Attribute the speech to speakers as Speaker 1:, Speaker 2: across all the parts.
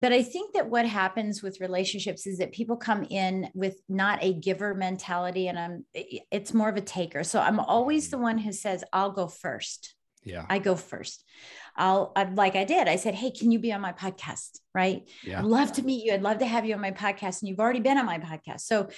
Speaker 1: but I think that what happens with relationships is that people come in with not a giver mentality and I'm it's more of a taker. So I'm always the one who says, I'll go first.
Speaker 2: Yeah.
Speaker 1: I go first. I'll I, like I did. I said, Hey, can you be on my podcast? Right.
Speaker 2: Yeah.
Speaker 1: I'd love to meet you. I'd love to have you on my podcast. And you've already been on my podcast. So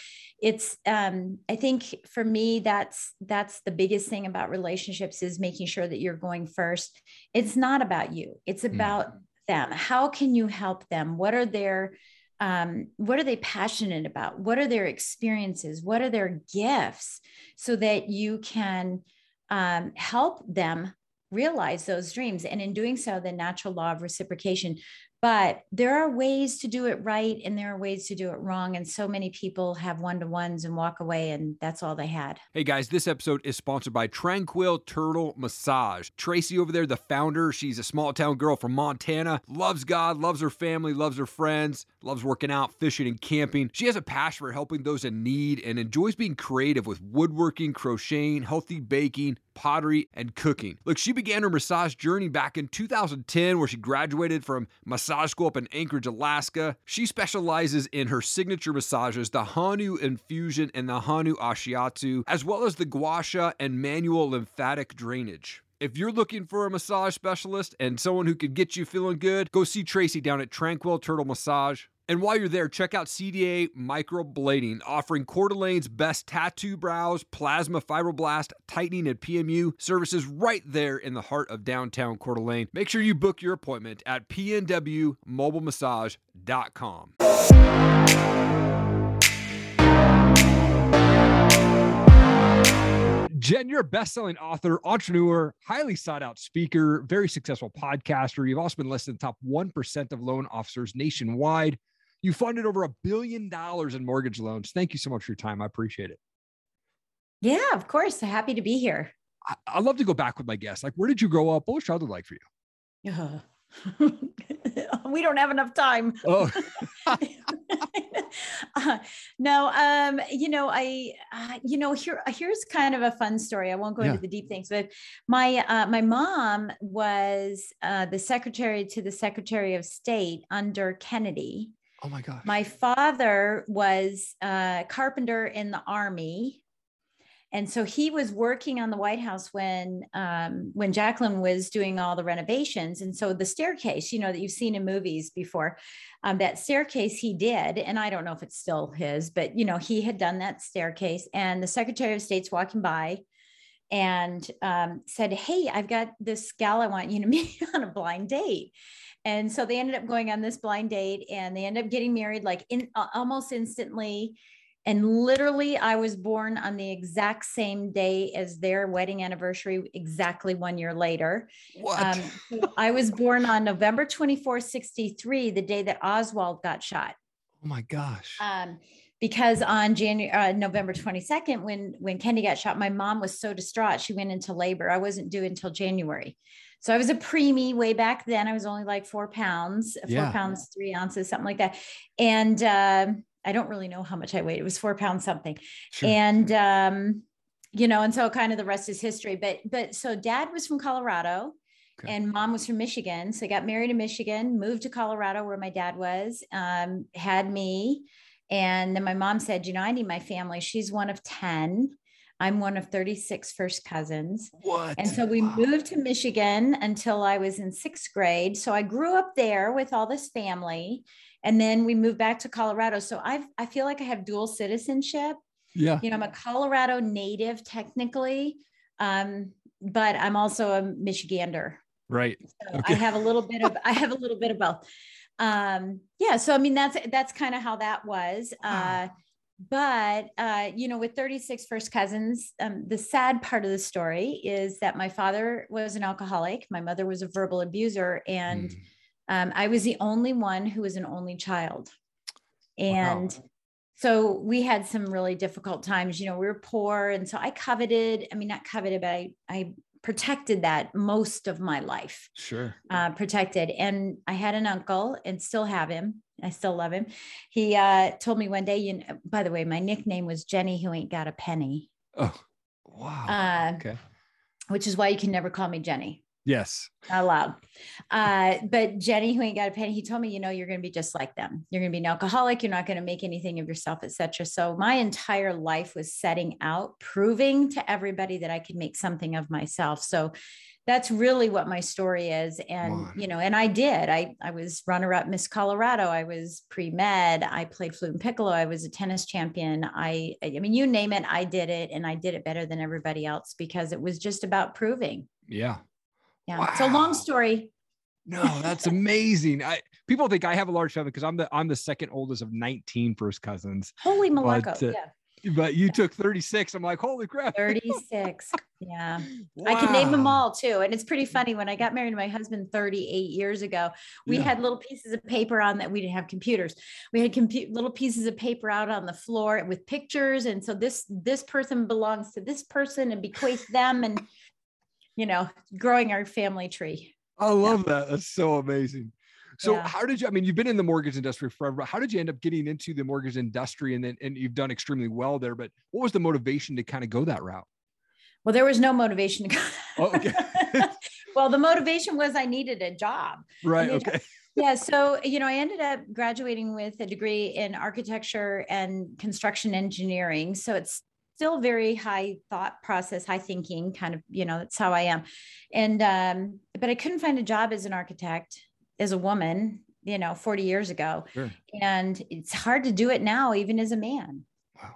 Speaker 1: it's um, I think for me, that's that's the biggest thing about relationships is making sure that you're going first. It's not about you, it's
Speaker 2: Mm.
Speaker 1: Them. How can you help them? What are their um, what are they passionate about? What are their experiences? What are their gifts so that you can um, help them realize those dreams? And in doing so, the natural law of reciprocation. But there are ways to do it right and there are ways to do it wrong. And so many people have one to ones and walk away, and that's all they had.
Speaker 2: Hey guys, this episode is sponsored by Tranquil Turtle Massage. Tracy over there, the founder, she's a small town girl from Montana, loves God, loves her family, loves her friends, loves working out, fishing, and camping. She has a passion for helping those in need and enjoys being creative with woodworking, crocheting, healthy baking, pottery, and cooking. Look, she began her massage journey back in 2010, where she graduated from massage school up in Anchorage, Alaska. She specializes in her signature massages, the Hanu infusion and the Hanu ashiatsu, as well as the gua sha and manual lymphatic drainage. If you're looking for a massage specialist and someone who can get you feeling good, go see Tracy down at Tranquil Turtle Massage. And while you're there, check out CDA Microblading, offering Coeur d'Alene's best tattoo brows, plasma fibroblast, tightening, and PMU services right there in the heart of downtown Coeur d'Alene. Make sure you book your appointment at pnwmobilemassage.com. Jen, you're a best-selling author, entrepreneur, highly sought-out speaker, very successful podcaster. You've also been listed in the top 1% of loan officers nationwide. You funded over a billion dollars in mortgage loans. Thank you so much for your time. I appreciate it.
Speaker 1: Yeah, of course. Happy to be here.
Speaker 2: I, I love to go back with my guests. Like, where did you grow up? What was childhood like for you?
Speaker 1: Ugh. we don't have enough time.
Speaker 2: Oh,
Speaker 1: uh, no, um, you know, I, uh, you know, here, here's kind of a fun story. I won't go
Speaker 2: Yeah.
Speaker 1: into the deep things, but my, uh, my mom was uh, the secretary to the Secretary of State under Kennedy.
Speaker 2: Oh my gosh.
Speaker 1: My father was a carpenter in the army. And so he was working on the White House when um, when Jacqueline was doing all the renovations. And so the staircase, you know, that you've seen in movies before, um, that staircase he did, and I don't know if it's still his, but you know, he had done that staircase. And the Secretary of State's walking by and um, said, "Hey, I've got this gal I want you to meet on a blind date." And so they ended up going on this blind date, and they ended up getting married like in uh, almost instantly. And literally, I was born on the exact same day as their wedding anniversary, exactly one year later.
Speaker 2: what?
Speaker 1: Um, I was born on November 24, 63, the day that Oswald got shot.
Speaker 2: oh my gosh.
Speaker 1: Um, because on January, uh, November 22nd, when, when Kennedy got shot, my mom was so distraught. She went into labor. I wasn't due until January. So I was a preemie way back then. I was only like four pounds, four
Speaker 2: Yeah.
Speaker 1: pounds, three ounces, something like that. And um I don't really know how much I weighed. It was four pounds something
Speaker 2: Sure.
Speaker 1: and um you know and so kind of the rest is history but but so dad was from colorado
Speaker 2: Okay.
Speaker 1: and mom was from michigan so I got married in michigan moved to colorado where my dad was um, had me and then my mom said you know i need my family she's one of 10 i'm one of 36 first cousins
Speaker 2: what?
Speaker 1: and so we
Speaker 2: Wow.
Speaker 1: moved to Michigan until I was in sixth grade. So I grew up there with all this family. And then we moved back to Colorado. So I've, I feel like I have dual citizenship.
Speaker 2: Yeah.
Speaker 1: You know, I'm a Colorado native technically, um, but I'm also a Michigander.
Speaker 2: Right.
Speaker 1: So
Speaker 2: Okay.
Speaker 1: I have a little bit of, I have a little bit of both. Um, yeah. So, I mean, that's, that's kind of how that was. Uh, but uh, you know with 36 first cousins um, the sad part of the story is that my father was an alcoholic my mother was a verbal abuser and
Speaker 2: Mm.
Speaker 1: um, i was the only one who was an only child
Speaker 2: Wow.
Speaker 1: and so we had some really difficult times you know we were poor and so i coveted i mean not coveted but i i protected that most of my life
Speaker 2: Sure.
Speaker 1: uh, protected. And I had an uncle and still have him. I still love him. He uh, told me one day, you know, by the way, my nickname was Jenny, who ain't got a penny,
Speaker 2: Oh, wow.
Speaker 1: uh,
Speaker 2: okay.
Speaker 1: which is why you can never call me Jenny.
Speaker 2: Yes.
Speaker 1: Not allowed. Uh, but Jenny, who ain't got a penny, he told me, you know, you're going to be just like them. You're going to be an alcoholic. You're not going to make anything of yourself, etc. So my entire life was setting out, proving to everybody that I could make something of myself. So that's really what my story is. And, you know, and I did, I, I was runner up Miss Colorado. I was pre-med. I played flute and piccolo. I was a tennis champion. I, I mean, you name it, I did it and I did it better than everybody else because it was just about proving.
Speaker 2: Yeah.
Speaker 1: Yeah. Wow. It's a long story.
Speaker 2: No, that's amazing. I people think I have a large family because I'm the I'm the second oldest of 19 first cousins.
Speaker 1: Holy Malacco. But, uh, yeah.
Speaker 2: But you took 36. I'm like, holy crap.
Speaker 1: 36. Yeah. Wow. I can name them all too. And it's pretty funny. When I got married to my husband 38 years ago, we yeah. had little pieces of paper on that we didn't have computers. We had compu- little pieces of paper out on the floor with pictures. And so this this person belongs to this person and bequeath them. And you know, growing our family tree.
Speaker 2: I love yeah. that. That's so amazing. So yeah. how did you, I mean, you've been in the mortgage industry forever. How did you end up getting into the mortgage industry and then, and you've done extremely well there, but what was the motivation to kind of go that route?
Speaker 1: Well, there was no motivation to go. Oh, okay. well, the motivation was I needed a job.
Speaker 2: Right. Okay.
Speaker 1: yeah. So, you know, I ended up graduating with a degree in architecture and construction engineering. So it's still very high thought process, high thinking kind of, you know, that's how I am. And, um, but I couldn't find a job as an architect as a woman, you know, 40 years ago. Sure. And it's hard to do it now, even as a man. Wow.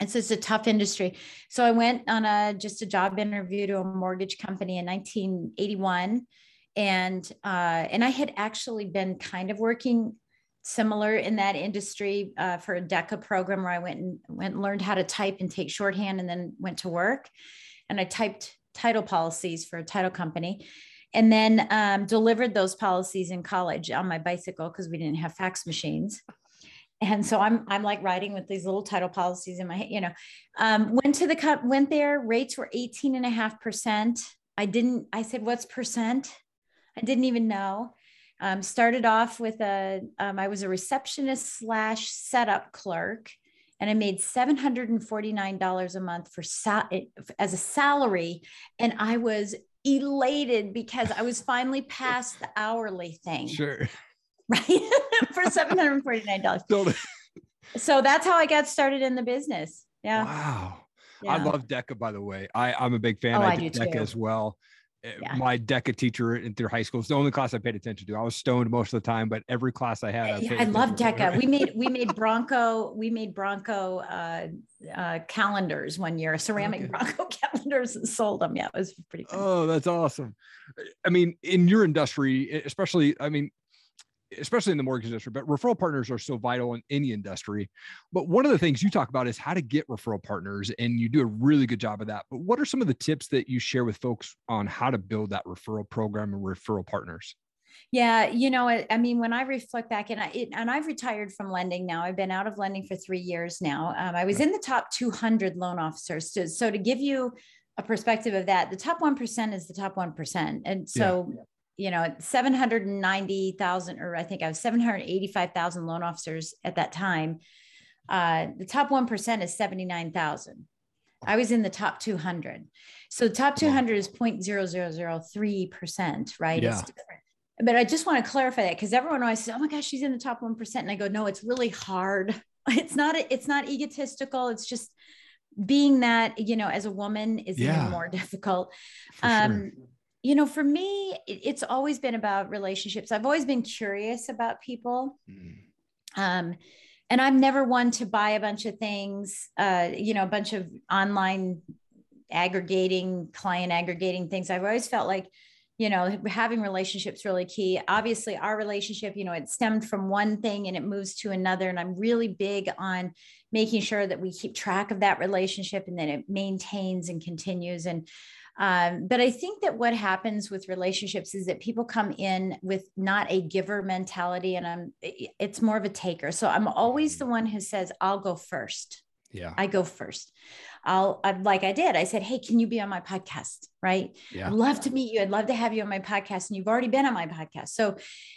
Speaker 1: It's just a tough industry. So I went on a, just a job interview to a mortgage company in 1981 and uh, and I had actually been kind of working similar in that industry uh, for a DECA program where I went and went and learned how to type and take shorthand and then went to work. And I typed title policies for a title company and then um, delivered those policies in college on my bicycle because we didn't have fax machines. And so I'm I'm like riding with these little title policies in my you know um, went to the went there rates were 18 and a half percent. I didn't I said what's percent? I didn't even know. Um, started off with a, um, I was a receptionist slash setup clerk, and I made seven hundred and forty nine dollars a month for sal- as a salary, and I was elated because I was finally past the hourly thing.
Speaker 2: Sure.
Speaker 1: Right for seven hundred forty nine dollars. so that's how I got started in the business. Yeah.
Speaker 2: Wow. Yeah. I love DECA, by the way. I, I'm a big fan. Oh, I, I do DECA too. as well. Eh, yeah. my DECA teacher in through high school. It's the only class I paid attention to. I was stoned most of the time, but every class I had, I,
Speaker 1: yeah, I love DECA. we made we made Bronco we made Bronco uh, uh, calendars one year, ceramic okay. Bronco calendars, and sold them. Yeah, it was pretty.
Speaker 2: Cool. Oh, that's awesome. I mean, in your industry, especially, I mean, especially in the mortgage industry, but referral partners are so vital in any industry. But one of the things you talk about is how to get referral partners, and you do a really good job of that. But what are some of the tips that you share with folks on how to build that referral program and referral partners?
Speaker 1: Yeah, you know, I, I mean, when I reflect back, and I it, and I've retired from lending now. I've been out of lending for three years now. Um, I was in the top 200 loan officers. So, so to give you a perspective of that, the top one percent is the top one percent, and so yeah you know 790,000 or I think I was 785,000 loan officers at that time. Uh, the top 1% is 79,000. I was in the top 200. So the top 200 is 0.0003%, right? Yeah. But I just want to clarify that because everyone always says, "Oh my gosh, she's in the top 1%." And I go, "No, it's really hard. It's not it's not egotistical. It's just being that, you know, as a woman is yeah. even more difficult. Um, sure you know, for me, it's always been about relationships. I've always been curious about people. Mm. Um, and I'm never one to buy a bunch of things, uh, you know, a bunch of online aggregating, client aggregating things. I've always felt like, you know, having relationships really key. Obviously, our relationship, you know, it stemmed from one thing and it moves to another. And I'm really big on making sure that we keep track of that relationship and that it maintains and continues. And um, but I think that what happens with relationships is that people come in with not a giver mentality, and I'm it's more of a taker. So I'm always the one who says, "I'll go first.
Speaker 2: Yeah,
Speaker 1: I go first. I'll I, like I did. I said, "Hey, can you be on my podcast?" Right? Yeah. I'd love to meet you. I'd love to have you on my podcast, and you've already been on my podcast. So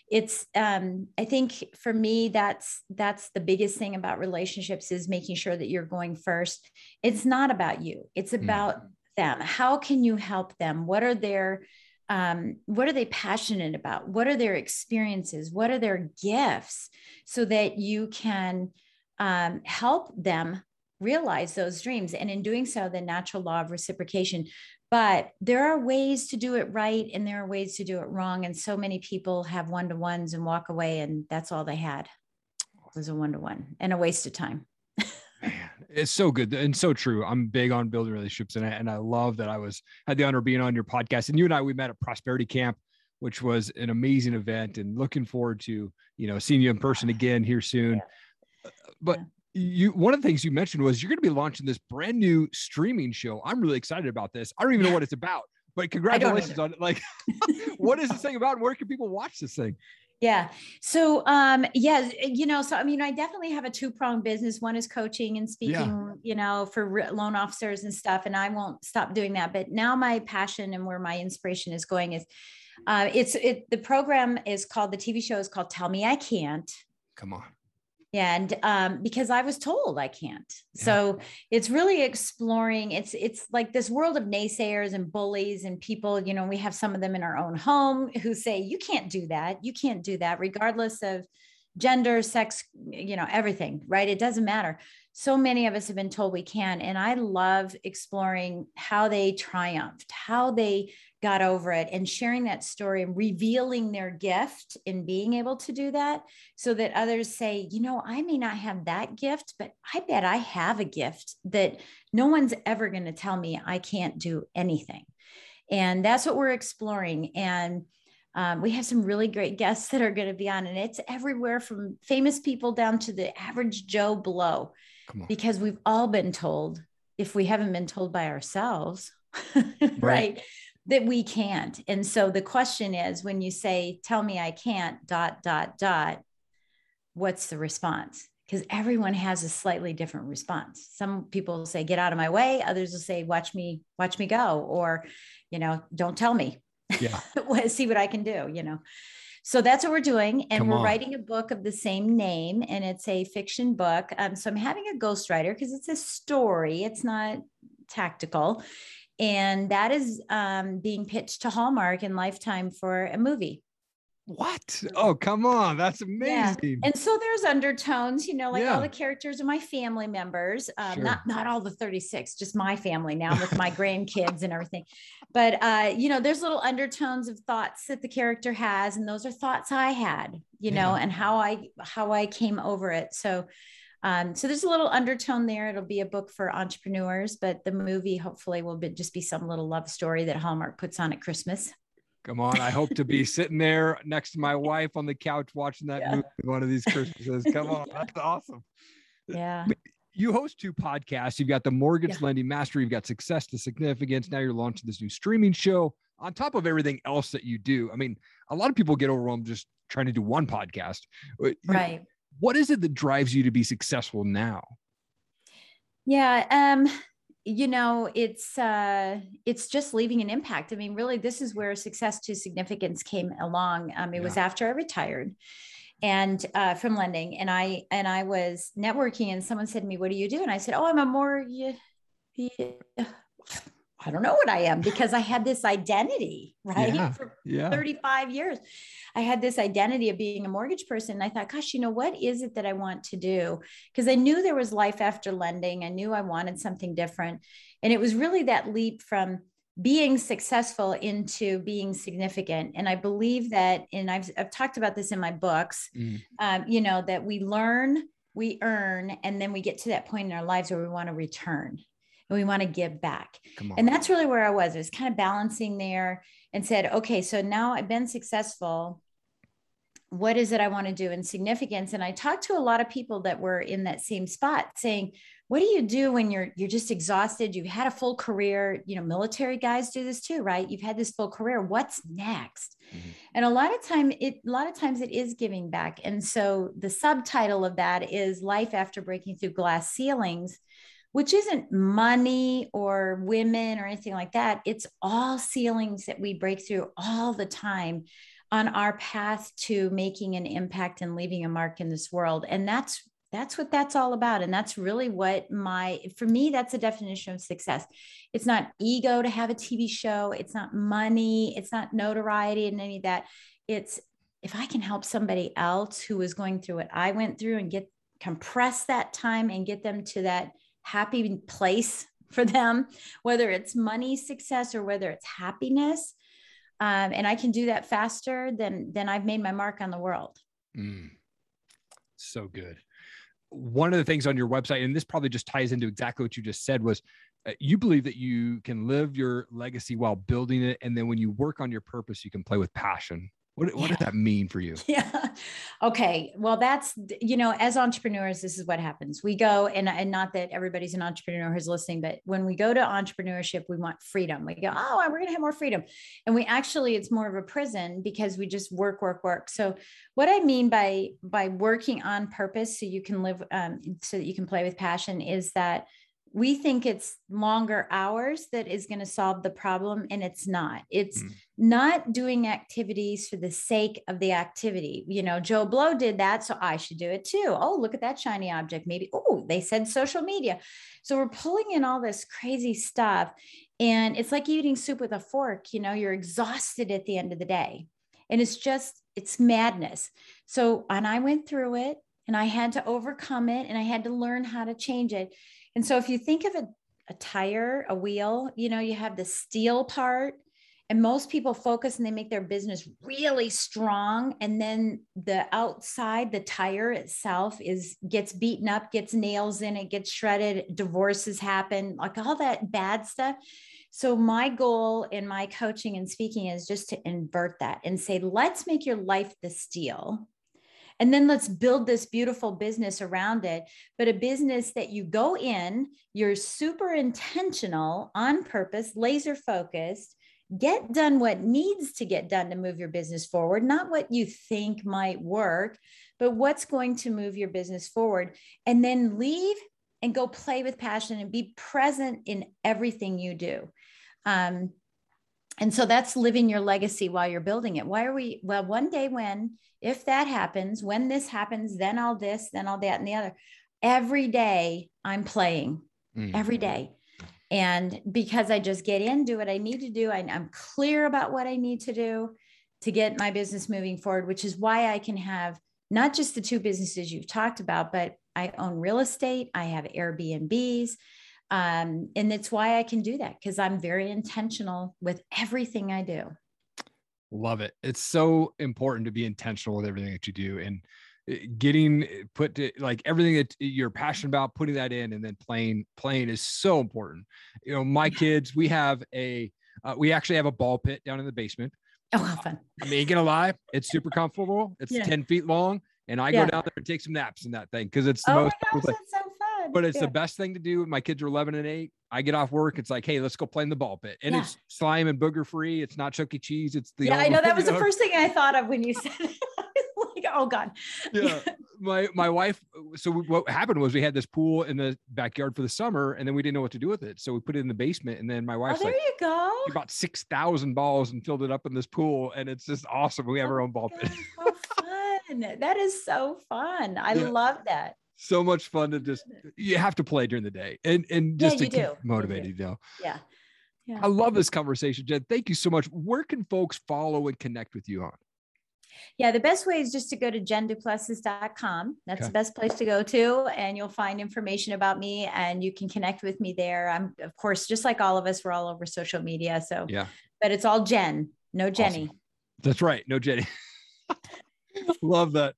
Speaker 1: it's um, I think for me that's that's the biggest thing about relationships is making sure that you're going first. It's not about you. It's mm. about mm them? How can you help them? What are their um, what are they passionate about? What are their experiences? What are their gifts? So that you can um, help them realize those dreams. And in doing so the natural law of reciprocation. But there are ways to do it right and there are ways to do it wrong. And so many people have one-to-ones and walk away and that's all they had. It was a one-to-one and a waste of time
Speaker 2: Man, it's so good and so true. I'm big on building relationships, and I, and I love that I was had the honor of being on your podcast. And you and I we met at Prosperity Camp, which was an amazing event, and looking forward to you know seeing you in person again here soon. Yeah. But yeah. you one of the things you mentioned was you're going to be launching this brand new streaming show. I'm really excited about this. I don't even know what it's about, but congratulations on it. Like, what is this thing about? And where can people watch this thing?
Speaker 1: Yeah. So, um, yeah, you know, so I mean, I definitely have a two pronged business. One is coaching and speaking, yeah. you know, for loan officers and stuff. And I won't stop doing that. But now my passion and where my inspiration is going is, uh, it's it. The program is called the TV show is called Tell Me I Can't.
Speaker 2: Come on
Speaker 1: and um, because i was told i can't yeah. so it's really exploring it's it's like this world of naysayers and bullies and people you know we have some of them in our own home who say you can't do that you can't do that regardless of gender sex you know everything right it doesn't matter so many of us have been told we can and i love exploring how they triumphed how they got over it and sharing that story and revealing their gift in being able to do that so that others say, you know, I may not have that gift, but I bet I have a gift that no one's ever going to tell me I can't do anything. And that's what we're exploring. And um, we have some really great guests that are going to be on, and it's everywhere from famous people down to the average Joe below, because we've all been told, if we haven't been told by ourselves, right. right that we can't. And so the question is when you say, tell me I can't, dot, dot, dot, what's the response? Because everyone has a slightly different response. Some people say, get out of my way. Others will say, watch me, watch me go. Or, you know, don't tell me.
Speaker 2: Yeah.
Speaker 1: See what I can do, you know. So that's what we're doing. And Come we're on. writing a book of the same name, and it's a fiction book. Um, so I'm having a ghostwriter because it's a story, it's not tactical and that is um, being pitched to Hallmark and Lifetime for a movie.
Speaker 2: What? Oh, come on. That's amazing. Yeah.
Speaker 1: And so there's undertones, you know, like yeah. all the characters are my family members. Um, sure. not not all the 36, just my family now with my grandkids and everything. But uh, you know, there's little undertones of thoughts that the character has, and those are thoughts I had, you know, yeah. and how I how I came over it. So um, so there's a little undertone there. It'll be a book for entrepreneurs, but the movie hopefully will be, just be some little love story that Hallmark puts on at Christmas.
Speaker 2: Come on. I hope to be sitting there next to my wife on the couch watching that yeah. movie one of these Christmases. Come on. That's awesome.
Speaker 1: Yeah.
Speaker 2: You host two podcasts. You've got the Mortgage yeah. Lending Mastery. You've got Success to Significance. Now you're launching this new streaming show on top of everything else that you do. I mean, a lot of people get overwhelmed just trying to do one podcast.
Speaker 1: Right
Speaker 2: what is it that drives you to be successful now
Speaker 1: yeah um you know it's uh it's just leaving an impact i mean really this is where success to significance came along um it yeah. was after i retired and uh, from lending and i and i was networking and someone said to me what do you do and i said oh i'm a more yeah, yeah. I don't know what I am because I had this identity, right?
Speaker 2: Yeah,
Speaker 1: For
Speaker 2: yeah.
Speaker 1: 35 years. I had this identity of being a mortgage person. And I thought, gosh, you know, what is it that I want to do? Because I knew there was life after lending. I knew I wanted something different. And it was really that leap from being successful into being significant. And I believe that, and I've, I've talked about this in my books, mm. um, you know, that we learn, we earn, and then we get to that point in our lives where we want to return and we want to give back. And that's really where I was. It was kind of balancing there and said, okay, so now I've been successful. What is it I want to do in significance? And I talked to a lot of people that were in that same spot saying, what do you do when you're you're just exhausted you've had a full career you know military guys do this too right you've had this full career what's next mm-hmm. and a lot of time it a lot of times it is giving back and so the subtitle of that is life after breaking through glass ceilings which isn't money or women or anything like that. It's all ceilings that we break through all the time on our path to making an impact and leaving a mark in this world. And that's that's what that's all about and that's really what my for me that's a definition of success it's not ego to have a tv show it's not money it's not notoriety and any of that it's if i can help somebody else who is going through what i went through and get compress that time and get them to that happy place for them whether it's money success or whether it's happiness um, and i can do that faster than than i've made my mark on the world mm.
Speaker 2: so good one of the things on your website, and this probably just ties into exactly what you just said, was uh, you believe that you can live your legacy while building it. And then when you work on your purpose, you can play with passion. What, what does that mean for you?
Speaker 1: Yeah. Okay. Well, that's, you know, as entrepreneurs, this is what happens. We go, and, and not that everybody's an entrepreneur who's listening, but when we go to entrepreneurship, we want freedom. We go, oh, we're going to have more freedom. And we actually, it's more of a prison because we just work, work, work. So what I mean by, by working on purpose so you can live, um, so that you can play with passion is that we think it's longer hours that is going to solve the problem and it's not. It's mm. not doing activities for the sake of the activity. You know joe blow did that so i should do it too. Oh look at that shiny object maybe oh they said social media. So we're pulling in all this crazy stuff and it's like eating soup with a fork you know you're exhausted at the end of the day. And it's just it's madness. So and i went through it and i had to overcome it and i had to learn how to change it. And so if you think of a, a tire, a wheel, you know, you have the steel part, and most people focus and they make their business really strong and then the outside the tire itself is gets beaten up gets nails in it gets shredded divorces happen like all that bad stuff. So my goal in my coaching and speaking is just to invert that and say let's make your life the steel and then let's build this beautiful business around it. But a business that you go in you're super intentional on purpose laser focused get done what needs to get done to move your business forward not what you think might work but what's going to move your business forward. And then leave and go play with passion and be present in everything you do. Um, and so that's living your legacy while you're building it why are we well one day when if that happens, when this happens, then I'll this, then I'll that, and the other. Every day I'm playing, mm. every day. And because I just get in, do what I need to do, I, I'm clear about what I need to do to get my business moving forward, which is why I can have not just the two businesses you've talked about, but I own real estate, I have Airbnbs. Um, and it's why I can do that because I'm very intentional with everything I do.
Speaker 2: Love it. It's so important to be intentional with everything that you do and eh, getting eh, put to like everything that you're passionate about, putting that in and then playing, playing is so important. You know, my kids, we have a, uh, we actually have a ball pit down in the basement.
Speaker 1: Oh, how fun.
Speaker 2: I mean, ain't gonna lie, it's super comfortable. It's yeah. 10 feet long. And I yeah. go down there and take some naps in that thing because it's the
Speaker 1: oh
Speaker 2: most.
Speaker 1: Gosh, so
Speaker 2: but it's yeah. the best thing to do. My kids are 11 and 8. I get off work. It's like, hey, let's go play in the ball pit. And yeah. it's slime and booger free. It's not Chuck E. Cheese. It's the.
Speaker 1: Yeah, I know that was the first thing I thought of when you said it. like, oh God.
Speaker 2: Yeah. my my wife. So what happened was we had this pool in the backyard for the summer, and then we didn't know what to do with it. So we put it in the basement, and then my wife.
Speaker 1: Oh, there
Speaker 2: like,
Speaker 1: you go.
Speaker 2: We bought six thousand balls and filled it up in this pool, and it's just awesome. We have oh, our own ball God, pit.
Speaker 1: fun! That is so fun. I yeah. love that
Speaker 2: so much fun to just you have to play during the day and and just yeah, to keep do. motivated, you, know.
Speaker 1: Yeah.
Speaker 2: Yeah. I love this conversation, Jen. Thank you so much. Where can folks follow and connect with you on?
Speaker 1: Yeah, the best way is just to go to jenduplessis.com. That's okay. the best place to go to, and you'll find information about me and you can connect with me there. I'm, of course, just like all of us, we're all over social media. So,
Speaker 2: yeah,
Speaker 1: but it's all Jen, no Jenny. Awesome.
Speaker 2: That's right. No Jenny. Love that.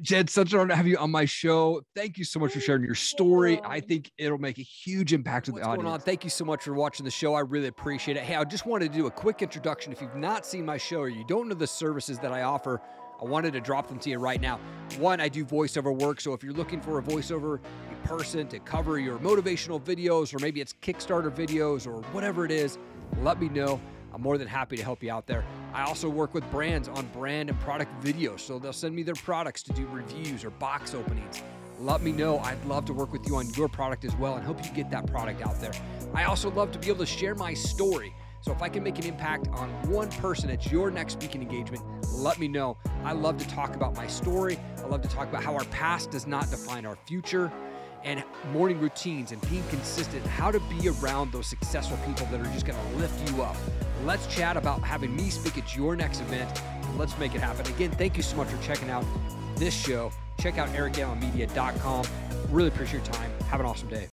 Speaker 2: Jen, such an honor to have you on my show. Thank you so much for sharing your story. I think it'll make a huge impact to the audience. Going on? Thank you so much for watching the show. I really appreciate it. Hey, I just wanted to do a quick introduction. If you've not seen my show or you don't know the services that I offer, I wanted to drop them to you right now. One, I do voiceover work. So if you're looking for a voiceover person to cover your motivational videos, or maybe it's Kickstarter videos or whatever it is, let me know. I'm more than happy to help you out there. I also work with brands on brand and product videos, so they'll send me their products to do reviews or box openings. Let me know. I'd love to work with you on your product as well and help you get that product out there. I also love to be able to share my story. So if I can make an impact on one person at your next speaking engagement, let me know. I love to talk about my story. I love to talk about how our past does not define our future and morning routines and being consistent, how to be around those successful people that are just going to lift you up. Let's chat about having me speak at your next event. Let's make it happen. Again, thank you so much for checking out this show. Check out erikallenmedia.com. Really appreciate your time. Have an awesome day.